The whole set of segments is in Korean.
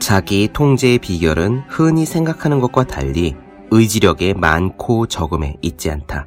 자기 통제의 비결은 흔히 생각하는 것과 달리 의지력의 많고 적음에 있지 않다.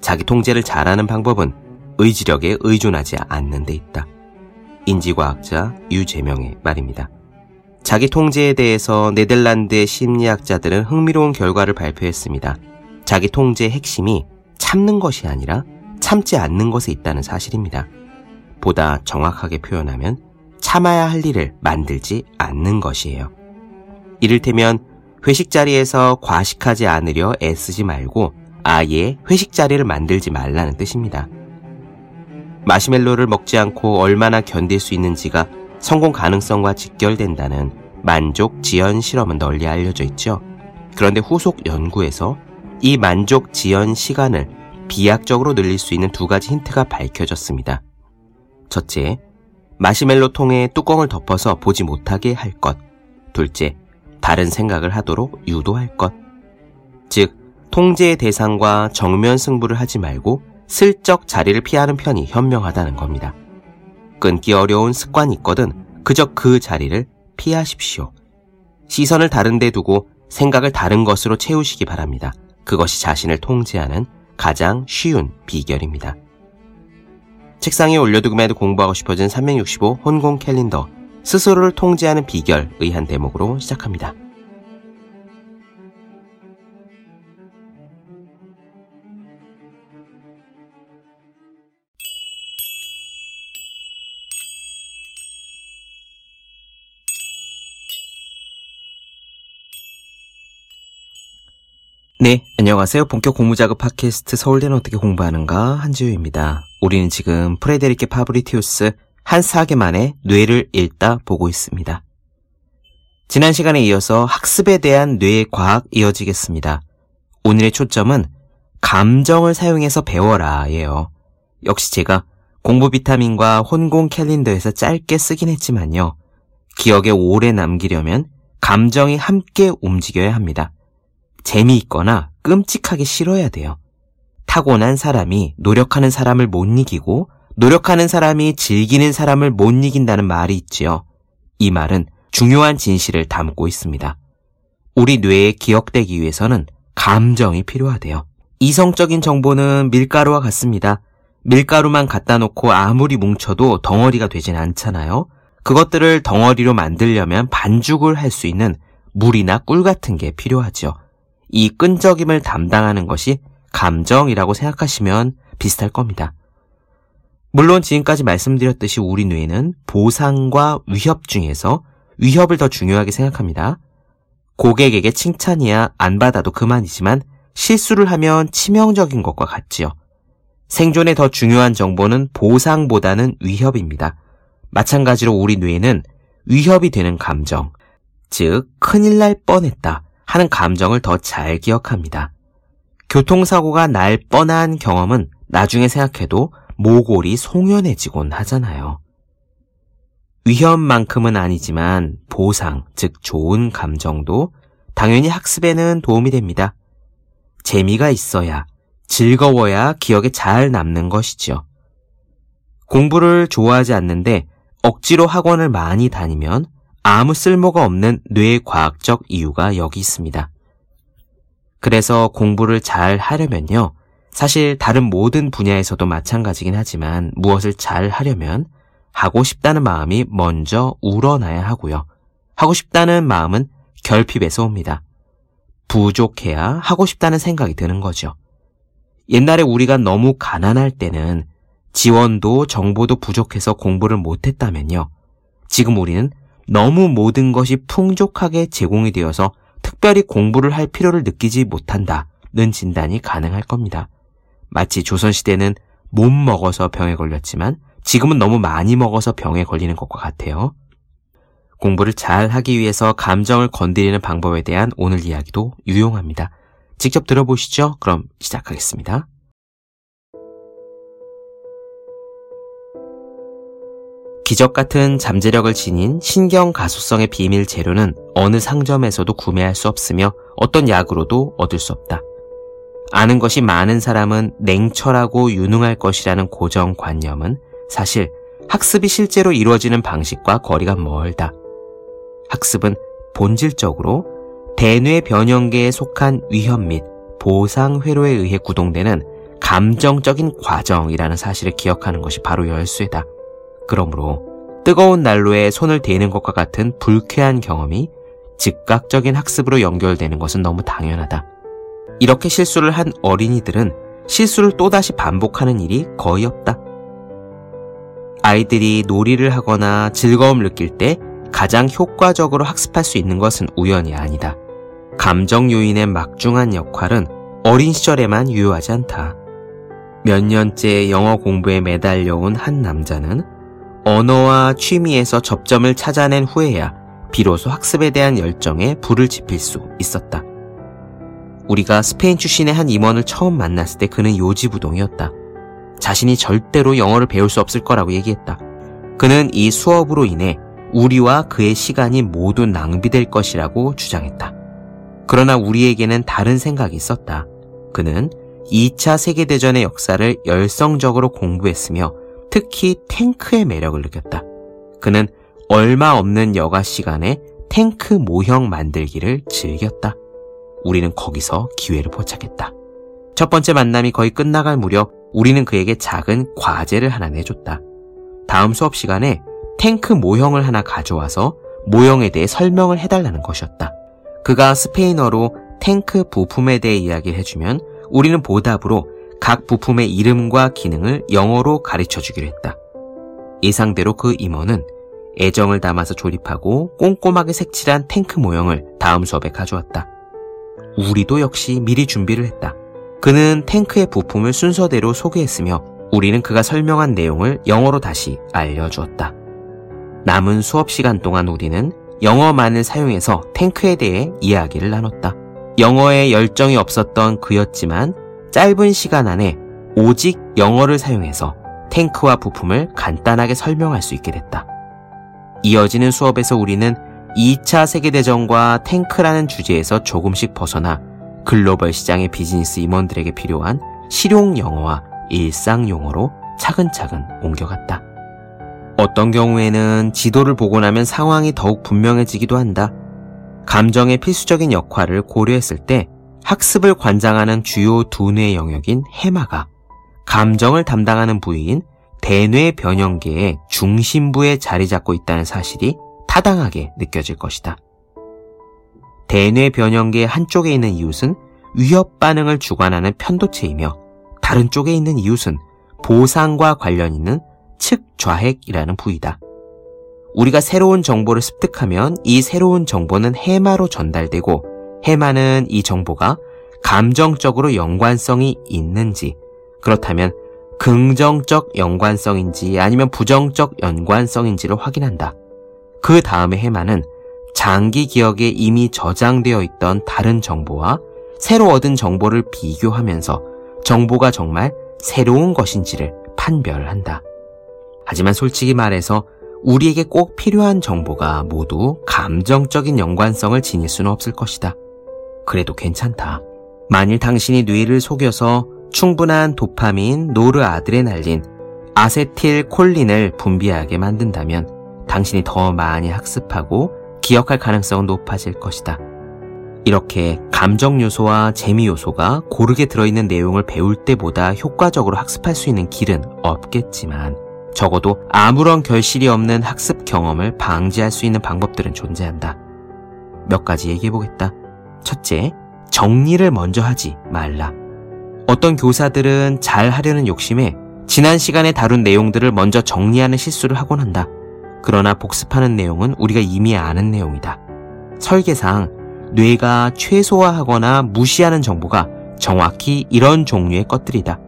자기 통제를 잘하는 방법은 의지력에 의존하지 않는 데 있다. 인지과학자 유재명의 말입니다. 자기 통제에 대해서 네덜란드의 심리학자들은 흥미로운 결과를 발표했습니다. 자기 통제의 핵심이 참는 것이 아니라 참지 않는 것에 있다는 사실입니다. 보다 정확하게 표현하면 참아야 할 일을 만들지 않는 것이에요. 이를테면 회식 자리에서 과식하지 않으려 애쓰지 말고 아예 회식 자리를 만들지 말라는 뜻입니다. 마시멜로를 먹지 않고 얼마나 견딜 수 있는지가 성공 가능성과 직결된다는 만족 지연 실험은 널리 알려져 있죠. 그런데 후속 연구에서 이 만족 지연 시간을 비약적으로 늘릴 수 있는 두 가지 힌트가 밝혀졌습니다. 첫째, 마시멜로 통에 뚜껑을 덮어서 보지 못하게 할 것. 둘째, 다른 생각을 하도록 유도할 것. 즉, 통제의 대상과 정면 승부를 하지 말고 슬쩍 자리를 피하는 편이 현명하다는 겁니다. 끊기 어려운 습관이 있거든 그저 그 자리를 피하십시오. 시선을 다른 데 두고 생각을 다른 것으로 채우시기 바랍니다. 그것이 자신을 통제하는 가장 쉬운 비결입니다. 책상에 올려두기만 공부하고 싶어진 365 혼공 캘린더 스스로를 통제하는 비결의 한 대목으로 시작합니다. 네, 안녕하세요. 본격 공부자극 팟캐스트 서울대는 어떻게 공부하는가 한지우입니다. 우리는 지금 프레데리케 파브리티우스 한스 하게만의 뇌를 읽다 보고 있습니다. 지난 시간에 이어서 학습에 대한 뇌 과학 이어지겠습니다. 오늘의 초점은 감정을 사용해서 배워라 예요. 역시 제가 공부 비타민과 혼공 캘린더에서 짧게 쓰긴 했지만요. 기억에 오래 남기려면 감정이 함께 움직여야 합니다. 재미있거나 끔찍하게 싫어야 돼요. 타고난 사람이 노력하는 사람을 못 이기고 노력하는 사람이 즐기는 사람을 못 이긴다는 말이 있지요. 이 말은 중요한 진실을 담고 있습니다. 우리 뇌에 기억되기 위해서는 감정이 필요하대요. 이성적인 정보는 밀가루와 같습니다. 밀가루만 갖다 놓고 아무리 뭉쳐도 덩어리가 되진 않잖아요. 그것들을 덩어리로 만들려면 반죽을 할 수 있는 물이나 꿀 같은 게 필요하죠. 이 끈적임을 담당하는 것이 감정이라고 생각하시면 비슷할 겁니다. 물론 지금까지 말씀드렸듯이 우리 뇌는 보상과 위협 중에서 위협을 더 중요하게 생각합니다. 고객에게 칭찬이야 안 받아도 그만이지만 실수를 하면 치명적인 것과 같지요. 생존에 더 중요한 정보는 보상보다는 위협입니다. 마찬가지로 우리 뇌는 위협이 되는 감정, 즉 큰일 날 뻔했다, 하는 감정을 더 잘 기억합니다. 교통사고가 날 뻔한 경험은 나중에 생각해도 모골이 송연해지곤 하잖아요. 위험만큼은 아니지만 보상, 즉 좋은 감정도 당연히 학습에는 도움이 됩니다. 재미가 있어야, 즐거워야 기억에 잘 남는 것이죠. 공부를 좋아하지 않는데 억지로 학원을 많이 다니면 아무 쓸모가 없는 뇌과학적 이유가 여기 있습니다. 그래서 공부를 잘 하려면요. 사실 다른 모든 분야에서도 마찬가지긴 하지만 무엇을 잘 하려면 하고 싶다는 마음이 먼저 우러나야 하고요. 하고 싶다는 마음은 결핍에서 옵니다. 부족해야 하고 싶다는 생각이 드는 거죠. 옛날에 우리가 너무 가난할 때는 지원도 정보도 부족해서 공부를 못했다면요. 지금 우리는 너무 모든 것이 풍족하게 제공이 되어서 특별히 공부를 할 필요를 느끼지 못한다는 진단이 가능할 겁니다. 마치 조선시대는 못 먹어서 병에 걸렸지만 지금은 너무 많이 먹어서 병에 걸리는 것과 같아요. 공부를 잘 하기 위해서 감정을 건드리는 방법에 대한 오늘 이야기도 유용합니다. 직접 들어보시죠. 그럼 시작하겠습니다. 기적 같은 잠재력을 지닌 신경 가소성의 비밀 재료는 어느 상점에서도 구매할 수 없으며 어떤 약으로도 얻을 수 없다. 아는 것이 많은 사람은 냉철하고 유능할 것이라는 고정관념은 사실 학습이 실제로 이루어지는 방식과 거리가 멀다. 학습은 본질적으로 대뇌 변형계에 속한 위험 및 보상 회로에 의해 구동되는 감정적인 과정이라는 사실을 기억하는 것이 바로 열쇠다. 그러므로 뜨거운 난로에 손을 대는 것과 같은 불쾌한 경험이 즉각적인 학습으로 연결되는 것은 너무 당연하다. 이렇게 실수를 한 어린이들은 실수를 또다시 반복하는 일이 거의 없다. 아이들이 놀이를 하거나 즐거움을 느낄 때 가장 효과적으로 학습할 수 있는 것은 우연이 아니다. 감정 요인의 막중한 역할은 어린 시절에만 유효하지 않다. 몇 년째 영어 공부에 매달려온 한 남자는 언어와 취미에서 접점을 찾아낸 후에야 비로소 학습에 대한 열정에 불을 지필 수 있었다. 우리가 스페인 출신의 한 임원을 처음 만났을 때 그는 요지부동이었다. 자신이 절대로 영어를 배울 수 없을 거라고 얘기했다. 그는 이 수업으로 인해 우리와 그의 시간이 모두 낭비될 것이라고 주장했다. 그러나 우리에게는 다른 생각이 있었다. 그는 2차 세계대전의 역사를 열성적으로 공부했으며 특히 탱크의 매력을 느꼈다. 그는 얼마 없는 여가 시간에 탱크 모형 만들기를 즐겼다. 우리는 거기서 기회를 포착했다. 첫 번째 만남이 거의 끝나갈 무렵 우리는 그에게 작은 과제를 하나 내줬다. 다음 수업 시간에 탱크 모형을 하나 가져와서 모형에 대해 설명을 해달라는 것이었다. 그가 스페인어로 탱크 부품에 대해 이야기를 해주면 우리는 보답으로 각 부품의 이름과 기능을 영어로 가르쳐 주기로 했다. 예상대로 그 임원은 애정을 담아서 조립하고 꼼꼼하게 색칠한 탱크 모형을 다음 수업에 가져왔다. 우리도 역시 미리 준비를 했다. 그는 탱크의 부품을 순서대로 소개했으며 우리는 그가 설명한 내용을 영어로 다시 알려주었다. 남은 수업 시간 동안 우리는 영어만을 사용해서 탱크에 대해 이야기를 나눴다. 영어에 열정이 없었던 그였지만 짧은 시간 안에 오직 영어를 사용해서 탱크와 부품을 간단하게 설명할 수 있게 됐다. 이어지는 수업에서 우리는 2차 세계대전과 탱크라는 주제에서 조금씩 벗어나 글로벌 시장의 비즈니스 임원들에게 필요한 실용 영어와 일상 용어로 차근차근 옮겨갔다. 어떤 경우에는 지도를 보고 나면 상황이 더욱 분명해지기도 한다. 감정의 필수적인 역할을 고려했을 때 학습을 관장하는 주요 두뇌 영역인 해마가 감정을 담당하는 부위인 대뇌 변형계의 중심부에 자리 잡고 있다는 사실이 타당하게 느껴질 것이다. 대뇌 변형계 한쪽에 있는 이웃은 위협 반응을 주관하는 편도체이며 다른 쪽에 있는 이웃은 보상과 관련 있는 측좌핵이라는 부위다. 우리가 새로운 정보를 습득하면 이 새로운 정보는 해마로 전달되고 해마는 이 정보가 감정적으로 연관성이 있는지 그렇다면 긍정적 연관성인지 아니면 부정적 연관성인지를 확인한다. 그 다음에 해마는 장기 기억에 이미 저장되어 있던 다른 정보와 새로 얻은 정보를 비교하면서 정보가 정말 새로운 것인지를 판별한다. 하지만 솔직히 말해서 우리에게 꼭 필요한 정보가 모두 감정적인 연관성을 지닐 수는 없을 것이다. 그래도 괜찮다. 만일 당신이 뇌를 속여서 충분한 도파민, 노르아드레날린, 아세틸 콜린을 분비하게 만든다면 당신이 더 많이 학습하고 기억할 가능성은 높아질 것이다. 이렇게 감정 요소와 재미 요소가 고르게 들어있는 내용을 배울 때보다 효과적으로 학습할 수 있는 길은 없겠지만 적어도 아무런 결실이 없는 학습 경험을 방지할 수 있는 방법들은 존재한다. 몇 가지 얘기해 보겠다. 첫째, 정리를 먼저 하지 말라. 어떤 교사들은 잘 하려는 욕심에 지난 시간에 다룬 내용들을 먼저 정리하는 실수를 하곤 한다. 그러나 복습하는 내용은 우리가 이미 아는 내용이다. 설계상 뇌가 최소화하거나 무시하는 정보가 정확히 이런 종류의 것들이다.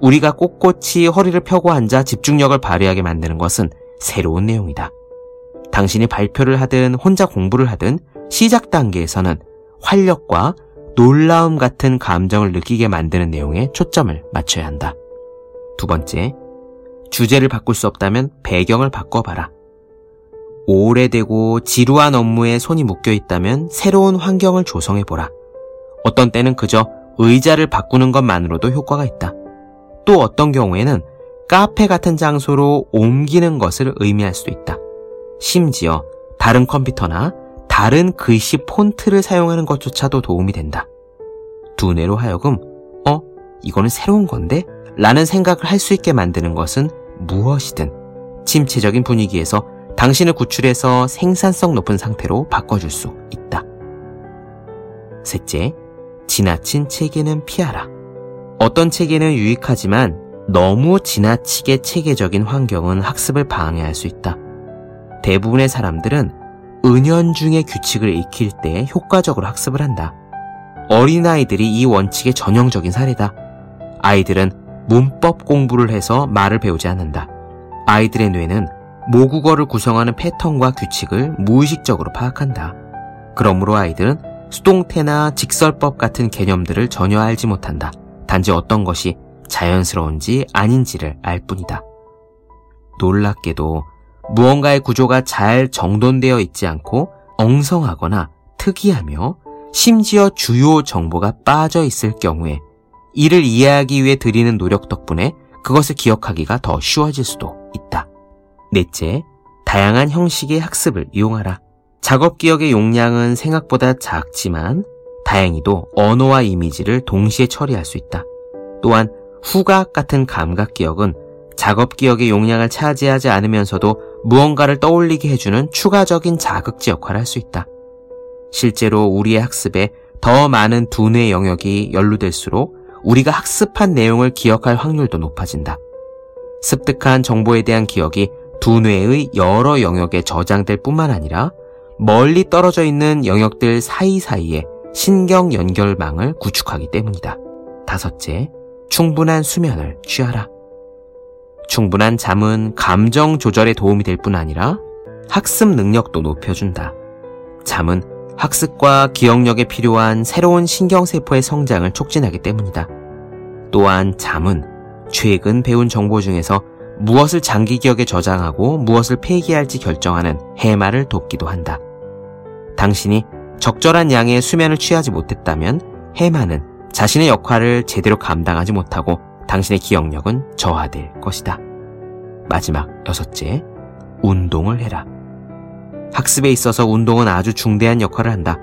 우리가 꼿꼿이 허리를 펴고 앉아 집중력을 발휘하게 만드는 것은 새로운 내용이다. 당신이 발표를 하든 혼자 공부를 하든 시작 단계에서는 활력과 놀라움 같은 감정을 느끼게 만드는 내용에 초점을 맞춰야 한다. 두 번째, 주제를 바꿀 수 없다면 배경을 바꿔봐라. 오래되고 지루한 업무에 손이 묶여 있다면 새로운 환경을 조성해보라. 어떤 때는 그저 의자를 바꾸는 것만으로도 효과가 있다. 또 어떤 경우에는 카페 같은 장소로 옮기는 것을 의미할 수도 있다. 심지어 다른 컴퓨터나 다른 글씨 폰트를 사용하는 것조차도 도움이 된다. 두뇌로 하여금, 어, 이거는 새로운 건데? 라는 생각을 할 수 있게 만드는 것은 무엇이든 침체적인 분위기에서 당신을 구출해서 생산성 높은 상태로 바꿔줄 수 있다. 셋째, 지나친 체계는 피하라. 어떤 체계는 유익하지만 너무 지나치게 체계적인 환경은 학습을 방해할 수 있다. 대부분의 사람들은 은연중의 규칙을 익힐 때 효과적으로 학습을 한다. 어린아이들이 이 원칙의 전형적인 사례다. 아이들은 문법 공부를 해서 말을 배우지 않는다. 아이들의 뇌는 모국어를 구성하는 패턴과 규칙을 무의식적으로 파악한다. 그러므로 아이들은 수동태나 직설법 같은 개념들을 전혀 알지 못한다. 단지 어떤 것이 자연스러운지 아닌지를 알 뿐이다. 놀랍게도 무언가의 구조가 잘 정돈되어 있지 않고 엉성하거나 특이하며 심지어 주요 정보가 빠져 있을 경우에 이를 이해하기 위해 들이는 노력 덕분에 그것을 기억하기가 더 쉬워질 수도 있다. 넷째, 다양한 형식의 학습을 이용하라. 작업 기억의 용량은 생각보다 작지만 다행히도 언어와 이미지를 동시에 처리할 수 있다. 또한 후각 같은 감각 기억은 작업 기억의 용량을 차지하지 않으면서도 무언가를 떠올리게 해주는 추가적인 자극지 역할을 할 수 있다. 실제로 우리의 학습에 더 많은 두뇌 영역이 연루될수록 우리가 학습한 내용을 기억할 확률도 높아진다. 습득한 정보에 대한 기억이 두뇌의 여러 영역에 저장될 뿐만 아니라 멀리 떨어져 있는 영역들 사이사이에 신경 연결망을 구축하기 때문이다. 다섯째, 충분한 수면을 취하라. 충분한 잠은 감정 조절에 도움이 될 뿐 아니라 학습 능력도 높여준다. 잠은 학습과 기억력에 필요한 새로운 신경세포의 성장을 촉진하기 때문이다. 또한 잠은 최근 배운 정보 중에서 무엇을 장기 기억에 저장하고 무엇을 폐기할지 결정하는 해마를 돕기도 한다. 당신이 적절한 양의 수면을 취하지 못했다면 해마는 자신의 역할을 제대로 감당하지 못하고 당신의 기억력은 저하될 것이다. 마지막 여섯째, 운동을 해라. 학습에 있어서 운동은 아주 중대한 역할을 한다.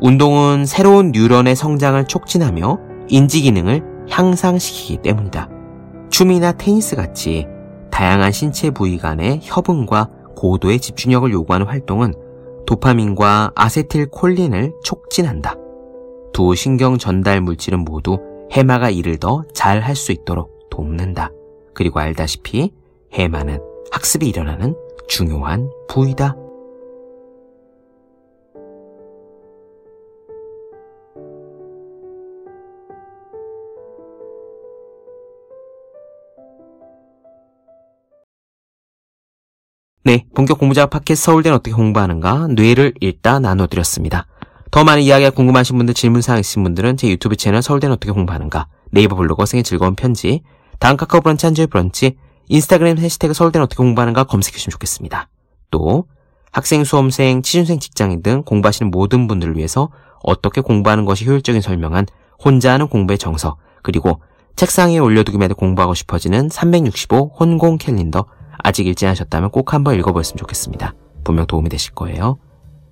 운동은 새로운 뉴런의 성장을 촉진하며 인지 기능을 향상시키기 때문이다. 춤이나 테니스 같이 다양한 신체 부위 간의 협응과 고도의 집중력을 요구하는 활동은 도파민과 아세틸콜린을 촉진한다. 두 신경 전달 물질은 모두 해마가 일을 더 잘 할 수 있도록 돕는다. 그리고 알다시피 해마는 학습이 일어나는 중요한 부위다. 네, 본격 공부자 팟캐스트 서울대는 어떻게 공부하는가 뇌를 읽다 나눠드렸습니다. 더 많은 이야기가 궁금하신 분들, 질문사항 있으신 분들은 제 유튜브 채널 서울대는 어떻게 공부하는가 네이버 블로그 생의 즐거운 편지 다음 카카오 브런치 한주의 브런치 인스타그램 해시태그 서울대는 어떻게 공부하는가 검색해주시면 좋겠습니다. 또 학생, 수험생, 취준생, 직장인 등 공부하시는 모든 분들을 위해서 어떻게 공부하는 것이 효율적인 설명한 혼자 하는 공부의 정석 그리고 책상 에 올려두기만 해도 공부하고 싶어지는 365 혼공 캘린더 아직 읽지 않으셨다면 꼭 한번 읽어보셨으면 좋겠습니다. 분명 도움이 되실 거예요.